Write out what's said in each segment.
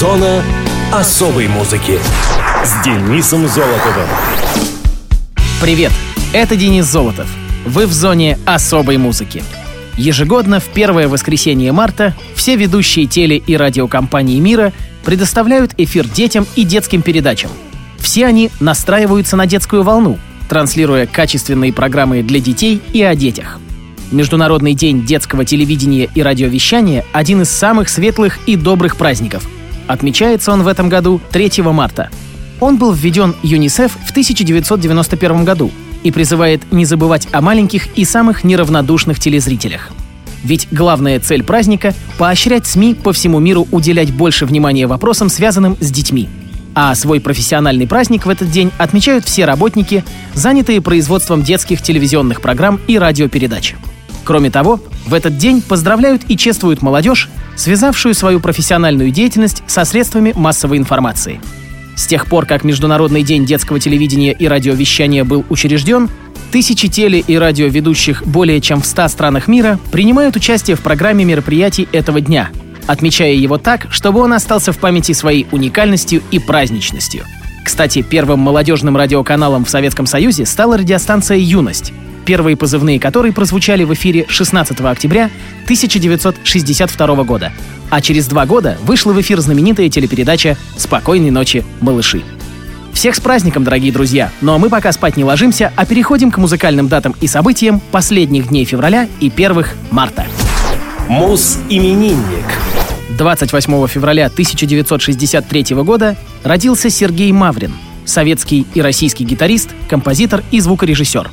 Зона особой музыки с Денисом Золотовым. Привет, это Денис Золотов. Вы в зоне особой музыки. Ежегодно в первое воскресенье марта все ведущие теле- и радиокомпании мира предоставляют эфир детям и детским передачам. Все они настраиваются на детскую волну, транслируя качественные программы для детей и о детях. Международный день детского телевидения и радиовещания – один из самых светлых и добрых праздников. Отмечается он в этом году 3 марта. Он был введен ЮНИСЕФ в 1991 году и призывает не забывать о маленьких и самых неравнодушных телезрителях. Ведь главная цель праздника – поощрять СМИ по всему миру уделять больше внимания вопросам, связанным с детьми. А свой профессиональный праздник в этот день отмечают все работники, занятые производством детских телевизионных программ и радиопередач. Кроме того, в этот день поздравляют и чествуют молодежь, связавшую свою профессиональную деятельность со средствами массовой информации. С тех пор, как Международный день детского телевидения и радиовещания был учрежден, тысячи теле- и радиоведущих более чем в 100 странах мира принимают участие в программе мероприятий этого дня, отмечая его так, чтобы он остался в памяти своей уникальностью и праздничностью. Кстати, первым молодежным радиоканалом в Советском Союзе стала радиостанция «Юность», первые позывные которой прозвучали в эфире 16 октября 1962 года. А через два года вышла в эфир знаменитая телепередача «Спокойной ночи, малыши». Всех с праздником, дорогие друзья! Ну а мы пока спать не ложимся, а переходим к музыкальным датам и событиям последних дней февраля и первых марта. Мус-именинник. 28 февраля 1963 года родился Сергей Маврин, советский и российский гитарист, композитор и звукорежиссер.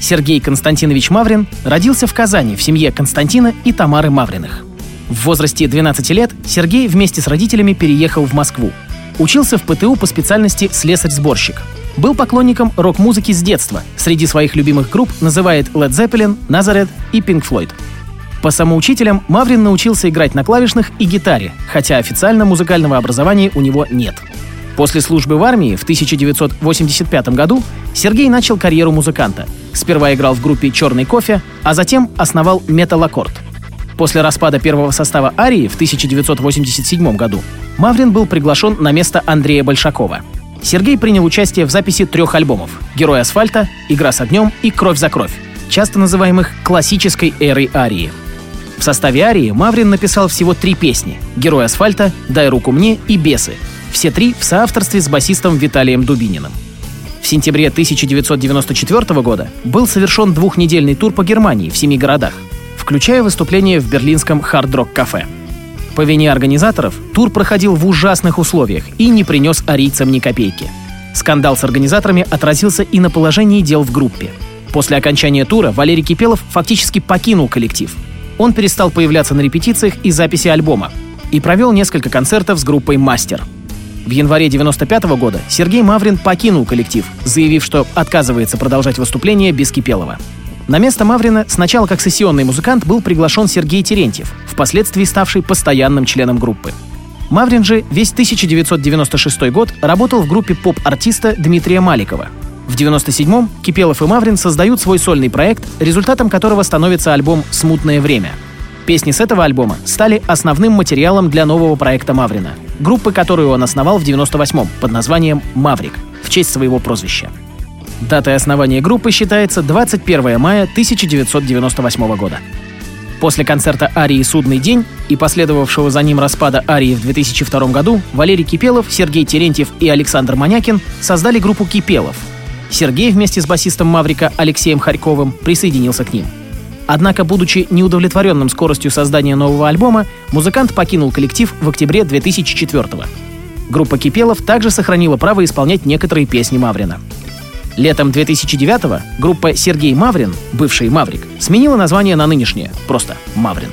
Сергей Константинович Маврин родился в Казани в семье Константина и Тамары Мавриных. В возрасте 12 лет Сергей вместе с родителями переехал в Москву. Учился в ПТУ по специальности слесарь-сборщик. Был поклонником рок-музыки с детства. Среди своих любимых групп называет Led Zeppelin, Nazareth и Pink Floyd. По самоучителям Маврин научился играть на клавишных и гитаре, хотя официально музыкального образования у него нет. После службы в армии в 1985 году Сергей начал карьеру музыканта. Сперва играл в группе «Черный кофе», а затем основал «Металлаккорд». После распада первого состава «Арии» в 1987 году Маврин был приглашен на место Андрея Большакова. Сергей принял участие в записи трех альбомов «Герой асфальта», «Игра с огнем» и «Кровь за кровь», часто называемых классической эрой Арии. В составе Арии Маврин написал всего три песни «Герой асфальта», «Дай руку мне» и «Бесы», все три в соавторстве с басистом Виталием Дубининым. В сентябре 1994 года был совершен двухнедельный тур по Германии в семи городах, включая выступление в берлинском хард-рок-кафе. По вине организаторов тур проходил в ужасных условиях и не принес арийцам ни копейки. Скандал с организаторами отразился и на положении дел в группе. После окончания тура Валерий Кипелов фактически покинул коллектив. Он перестал появляться на репетициях и записи альбома и провел несколько концертов с группой «Мастер». В январе 95 года Сергей Маврин покинул коллектив, заявив, что отказывается продолжать выступление без Кипелова. На место Маврина сначала как сессионный музыкант был приглашен Сергей Терентьев, впоследствии ставший постоянным членом группы. Маврин же весь 1996 год работал в группе поп-артиста Дмитрия Маликова. В 97-м Кипелов и Маврин создают свой сольный проект, результатом которого становится альбом «Смутное время». Песни с этого альбома стали основным материалом для нового проекта Маврина, группы, которую он основал в 98-м под названием «Маврик» в честь своего прозвища. Датой основания группы считается 21 мая 1998 года. После концерта Арии «Судный день» и последовавшего за ним распада Арии в 2002 году Валерий Кипелов, Сергей Терентьев и Александр Манякин создали группу «Кипелов». Сергей вместе с басистом Маврика Алексеем Харьковым присоединился к ним. Однако, будучи неудовлетворенным скоростью создания нового альбома, музыкант покинул коллектив в октябре 2004 -го. Группа «Кипелов» также сохранила право исполнять некоторые песни Маврина. Летом 2009-го группа «Сергей Маврин», бывший «Маврик», сменила название на нынешнее, просто «Маврин».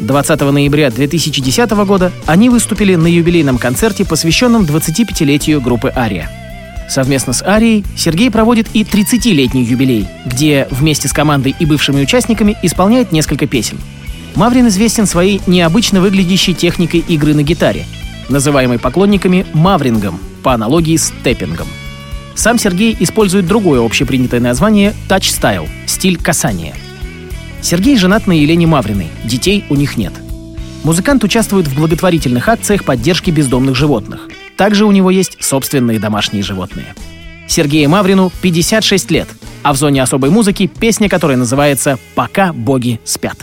20 ноября 2010 года они выступили на юбилейном концерте, посвященном 25-летию группы «Ария». Совместно с Арией Сергей проводит и 30-летний юбилей, где вместе с командой и бывшими участниками исполняет несколько песен. Маврин известен своей необычно выглядящей техникой игры на гитаре, называемой поклонниками маврингом, по аналогии с тэппингом. Сам Сергей использует другое общепринятое название «тач-стайл» — стиль касания. Сергей женат на Елене Мавриной, детей у них нет. Музыкант участвует в благотворительных акциях поддержки бездомных животных. Также у него есть собственные домашние животные. Сергею Маврину 56 лет, а в зоне особой музыки песня, которая называется «Пока боги спят».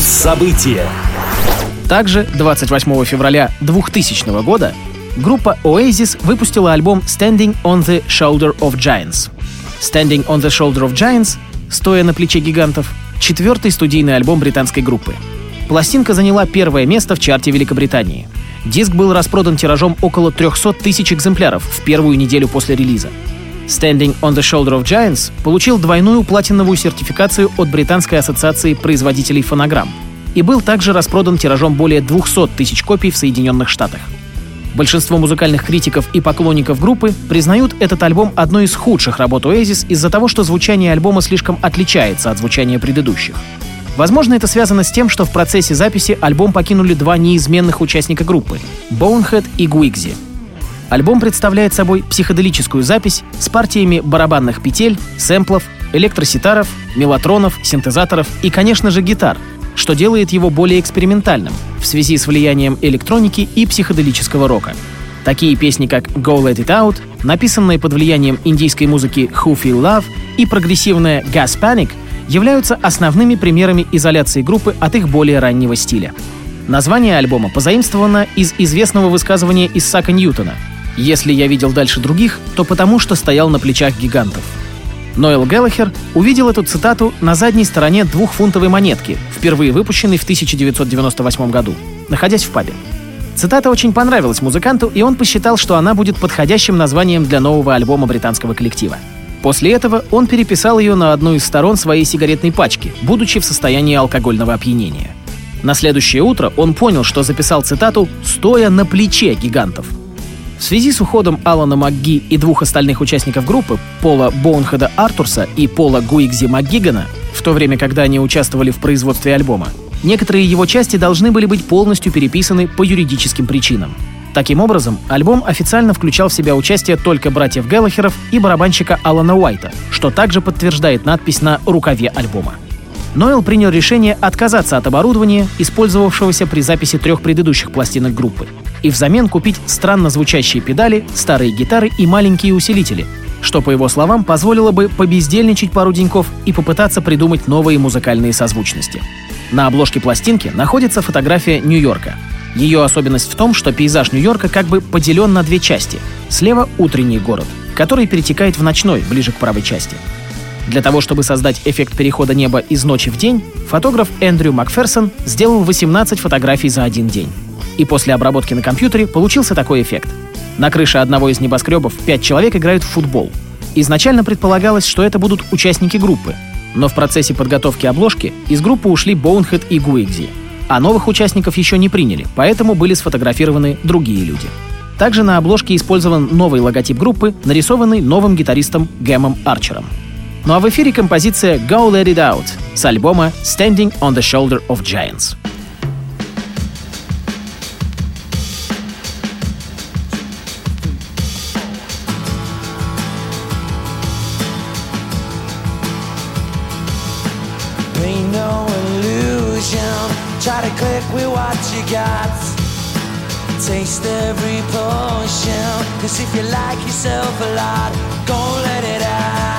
Соус-события. Также 28 февраля 2000 года группа Oasis выпустила альбом Standing on the Shoulder of Giants. Standing on the Shoulder of Giants, стоя на плече гигантов, четвертый студийный альбом британской группы. Пластинка заняла первое место в чарте Великобритании. Диск был распродан тиражом около 300 тысяч экземпляров в первую неделю после релиза. Standing on the Shoulder of Giants получил двойную платиновую сертификацию от Британской ассоциации производителей фонограмм и был также распродан тиражом более 200 тысяч копий в Соединенных Штатах. Большинство музыкальных критиков и поклонников группы признают этот альбом одной из худших работ Oasis из-за того, что звучание альбома слишком отличается от звучания предыдущих. Возможно, это связано с тем, что в процессе записи альбом покинули два неизменных участника группы — Bonehead и Гуигзи. Альбом представляет собой психоделическую запись с партиями барабанных петель, сэмплов, электроситаров, мелатронов, синтезаторов и, конечно же, гитар, что делает его более экспериментальным в связи с влиянием электроники и психоделического рока. Такие песни, как «Go Let It Out», написанные под влиянием индийской музыки «Who Feel Love» и прогрессивная «Gas Panic» являются основными примерами изоляции группы от их более раннего стиля. Название альбома позаимствовано из известного высказывания Исаака Ньютона «Если я видел дальше других, то потому, что стоял на плечах гигантов». Ноэл Геллахер увидел эту цитату на задней стороне двухфунтовой монетки, впервые выпущенной в 1998 году, находясь в пабе. Цитата очень понравилась музыканту, и он посчитал, что она будет подходящим названием для нового альбома британского коллектива. После этого он переписал ее на одну из сторон своей сигаретной пачки, будучи в состоянии алкогольного опьянения. На следующее утро он понял, что записал цитату «стоя на плече гигантов», в связи с уходом Алана МакГи и двух остальных участников группы, Пола Боунхеда Артурса и Пола Гуигзи МакГигана, в то время, когда они участвовали в производстве альбома, некоторые его части должны были быть полностью переписаны по юридическим причинам. Таким образом, альбом официально включал в себя участие только братьев Геллахеров и барабанщика Алана Уайта, что также подтверждает надпись на рукаве альбома. Нойл принял решение отказаться от оборудования, использовавшегося при записи трех предыдущих пластинок группы, и взамен купить странно звучащие педали, старые гитары и маленькие усилители, что, по его словам, позволило бы побездельничать пару деньков и попытаться придумать новые музыкальные созвучности. На обложке пластинки находится фотография Нью-Йорка. Ее особенность в том, что пейзаж Нью-Йорка как бы поделен на две части. Слева — утренний город, который перетекает в ночной, ближе к правой части. Для того, чтобы создать эффект перехода неба из ночи в день, фотограф Эндрю Макферсон сделал 18 фотографий за один день. И после обработки на компьютере получился такой эффект. На крыше одного из небоскребов пять человек играют в футбол. Изначально предполагалось, что это будут участники группы, но в процессе подготовки обложки из группы ушли Боунхед и Гуигзи, а новых участников еще не приняли, поэтому были сфотографированы другие люди. Также на обложке использован новый логотип группы, нарисованный новым гитаристом Гэмом Арчером. Ну а в эфире композиция «Go Let It Out» с альбома «Standing on the Shoulder of Giants». Try to click with what you got. Taste every potion. Cause if you like yourself a lot, go let it out.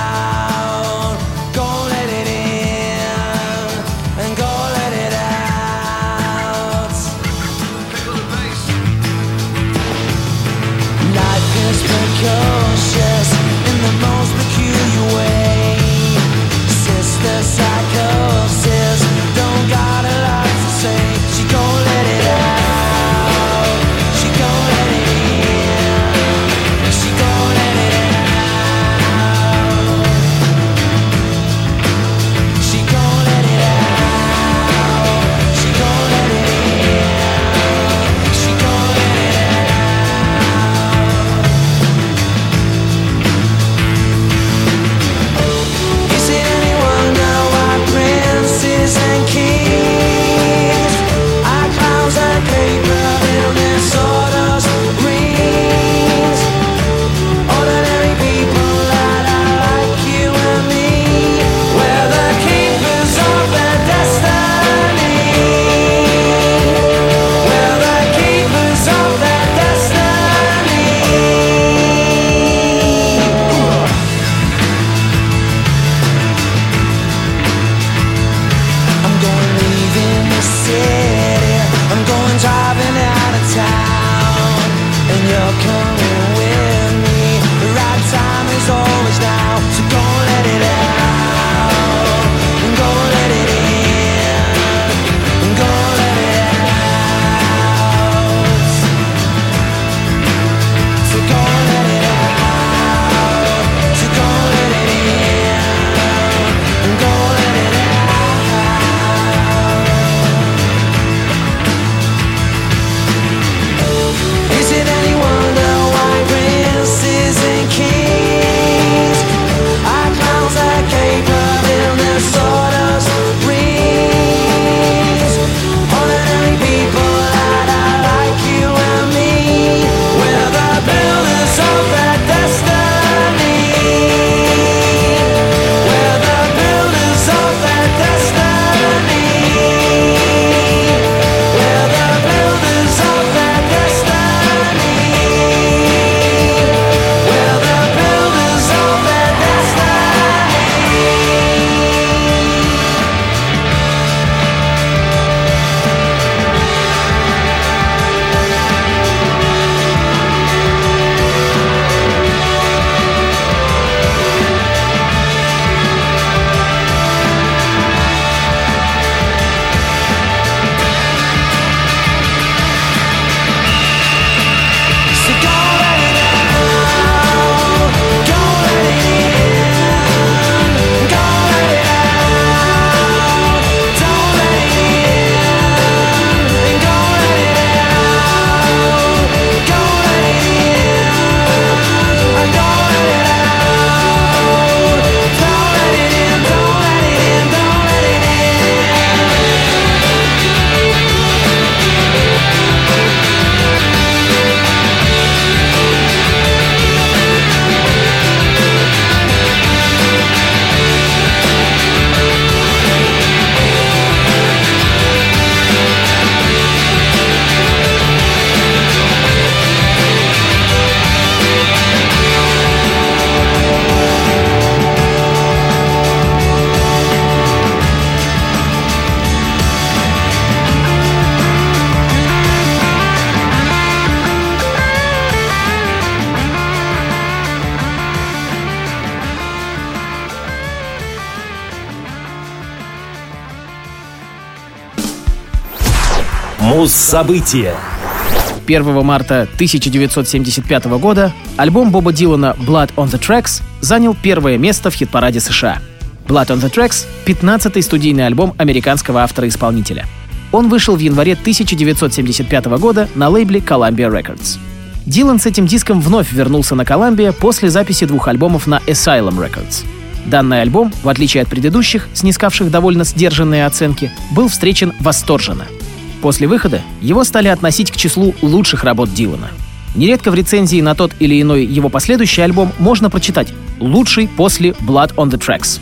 Муз-события 1 марта 1975 года альбом Боба Дилана «Blood on the Tracks» занял первое место в хит-параде США. «Blood on the Tracks» — 15-й студийный альбом американского автора-исполнителя. Он вышел в январе 1975 года на лейбле Columbia Records. Дилан с этим диском вновь вернулся на Columbia после записи двух альбомов на Asylum Records. Данный альбом, в отличие от предыдущих, снискавших довольно сдержанные оценки, был встречен восторженно — После выхода его стали относить к числу лучших работ Дилана. Нередко в рецензии на тот или иной его последующий альбом можно прочитать «Лучший после Blood on the Tracks».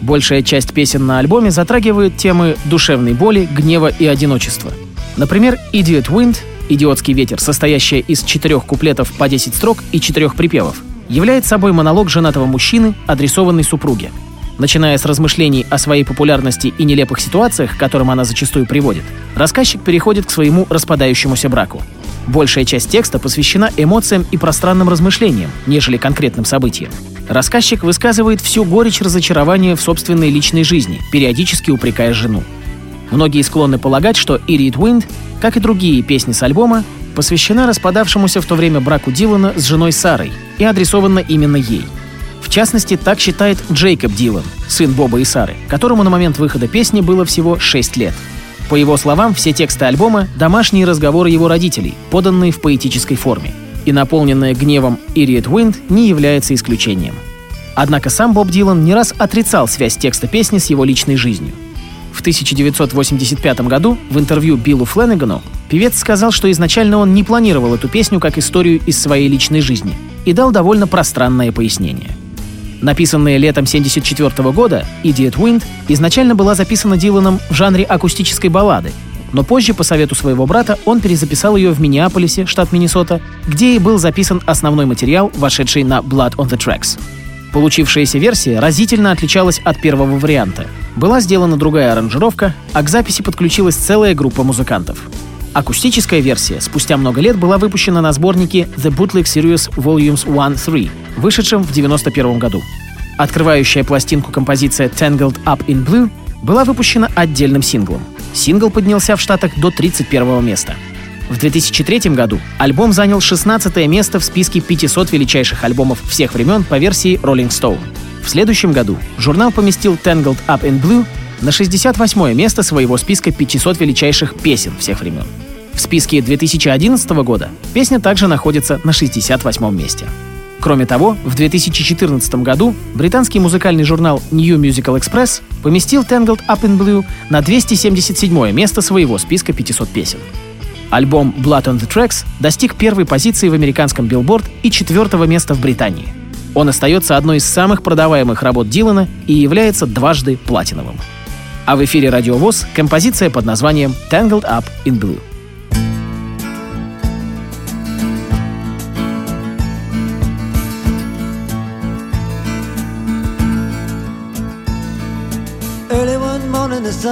Большая часть песен на альбоме затрагивает темы душевной боли, гнева и одиночества. Например, «Idiot Wind» — «Идиотский ветер», состоящая из четырех куплетов по 10 строк и четырех припевов, является собой монолог женатого мужчины, адресованный супруге. Начиная с размышлений о своей популярности и нелепых ситуациях, к которым она зачастую приводит, рассказчик переходит к своему распадающемуся браку. Большая часть текста посвящена эмоциям и пространным размышлениям, нежели конкретным событиям. Рассказчик высказывает всю горечь разочарования в собственной личной жизни, периодически упрекая жену. Многие склонны полагать, что «Idiot Wind», как и другие песни с альбома, посвящена распадавшемуся в то время браку Дилана с женой Сарой и адресована именно ей – в частности, так считает Джейкоб Дилан, сын Боба и Сары, которому на момент выхода песни было всего 6 лет. По его словам, все тексты альбома — домашние разговоры его родителей, поданные в поэтической форме. И наполненная гневом «Idiot Wind» не является исключением. Однако сам Боб Дилан не раз отрицал связь текста песни с его личной жизнью. В 1985 году в интервью Биллу Фленнигану певец сказал, что изначально он не планировал эту песню как историю из своей личной жизни и дал довольно пространное пояснение — Написанная летом 1974 года, «Idiot Wind» изначально была записана Диланом в жанре акустической баллады, но позже, по совету своего брата, он перезаписал ее в Миннеаполисе, штат Миннесота, где и был записан основной материал, вошедший на Blood on the Tracks. Получившаяся версия разительно отличалась от первого варианта. Была сделана другая аранжировка, а к записи подключилась целая группа музыкантов. Акустическая версия спустя много лет была выпущена на сборнике The Bootleg Series Volumes 1-3, вышедшем в 1991 году. Открывающая пластинку композиция Tangled Up in Blue была выпущена отдельным синглом. Сингл поднялся в Штатах до 31 места. В 2003 году альбом занял 16 место в списке 500 величайших альбомов всех времен по версии Rolling Stone. В следующем году журнал поместил Tangled Up in Blue на 68 место своего списка 500 величайших песен всех времен. В списке 2011 года песня также находится на 68 месте. Кроме того, в 2014 году британский музыкальный журнал New Musical Express поместил Tangled Up in Blue на 277 место своего списка 500 песен. Альбом Blood on the Tracks достиг первой позиции в американском Billboard и четвертого места в Британии. Он остается одной из самых продаваемых работ Дилана и является дважды платиновым. А в эфире Радиовоз композиция под названием Tangled Up in Blue.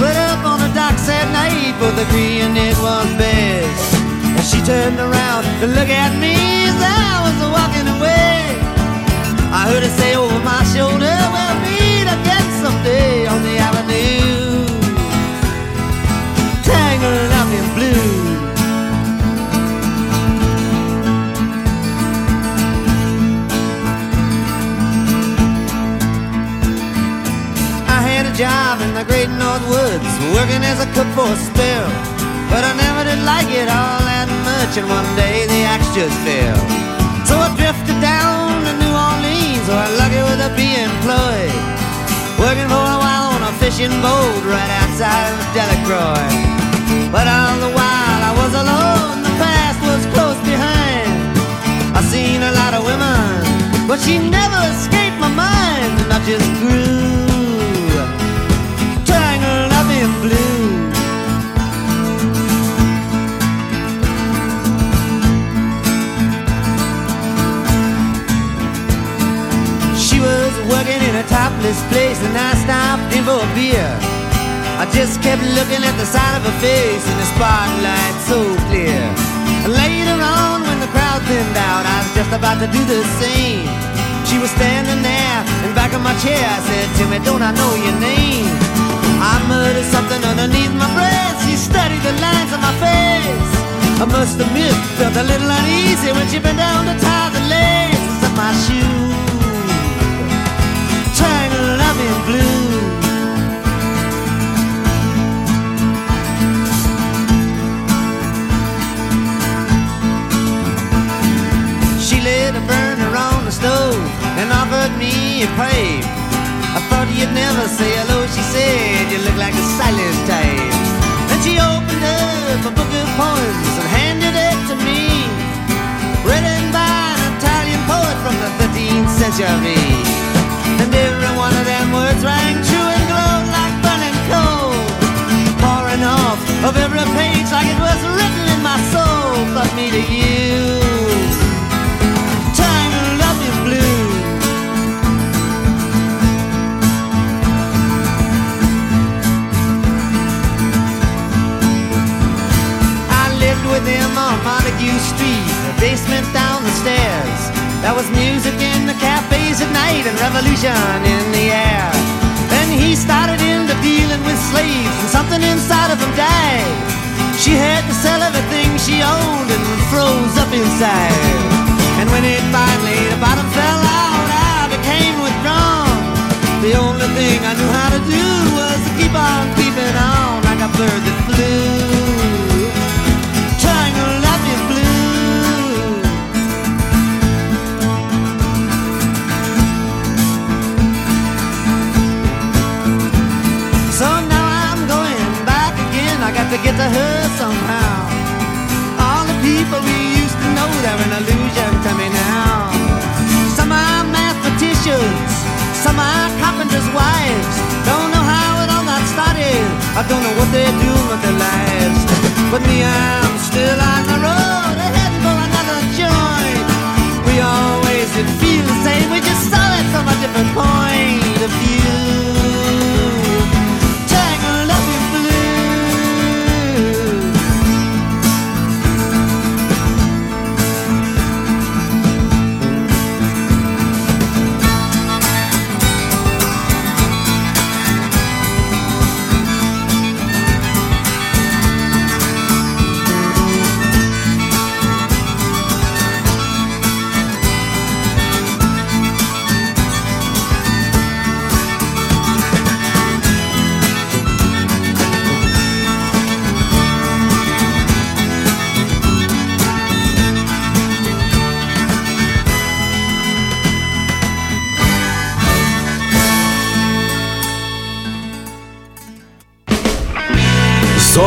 Split up on the docks at night, both agreeing it was best. And she turned around to look at me as I was walking away. I heard her say over my shoulder, we'll meet again someday on the avenue the great North Woods, working as a cook for a spell. But I never did like it all that much, and one day the axe just fell. So I drifted down to New Orleans, so I lucky with a be employed. Working for a while on a fishing boat right outside of Delacroix. But all the while I was alone, the past was close behind. I seen a lot of women, but she never escaped my mind, and I just grew topless place, and I stopped in for a beer. I just kept looking at the side of her face in the spotlight so clear. And later on, when the crowd thinned out, I was just about to do the same. She was standing there in back of my chair. I said, Timmy, don't I know your name? I muttered something underneath my breath. She studied the lines on my face. I must admit, felt a little uneasy when she bent down to tie the laces of my shoe. Tangled blue. She lit a burner on the stove and offered me a pipe. I thought you'd never say hello, she said. You look like a silent type. Then she opened up a book of poems and handed it to me. Written by an Italian poet from the 13th century. And every one of them words rang true and glowed like burning coal. Pouring off of every page like it was written in my soul. But me to you. Blue. I lived with him on Montague Street, the basement down the stairs. There was music in the cafes at night and revolution in the air. Then he started into dealing with slaves, and something inside of him died. She had to sell everything she owned and froze up inside. And when it finally the bottom fell out, I became withdrawn. The only thing I knew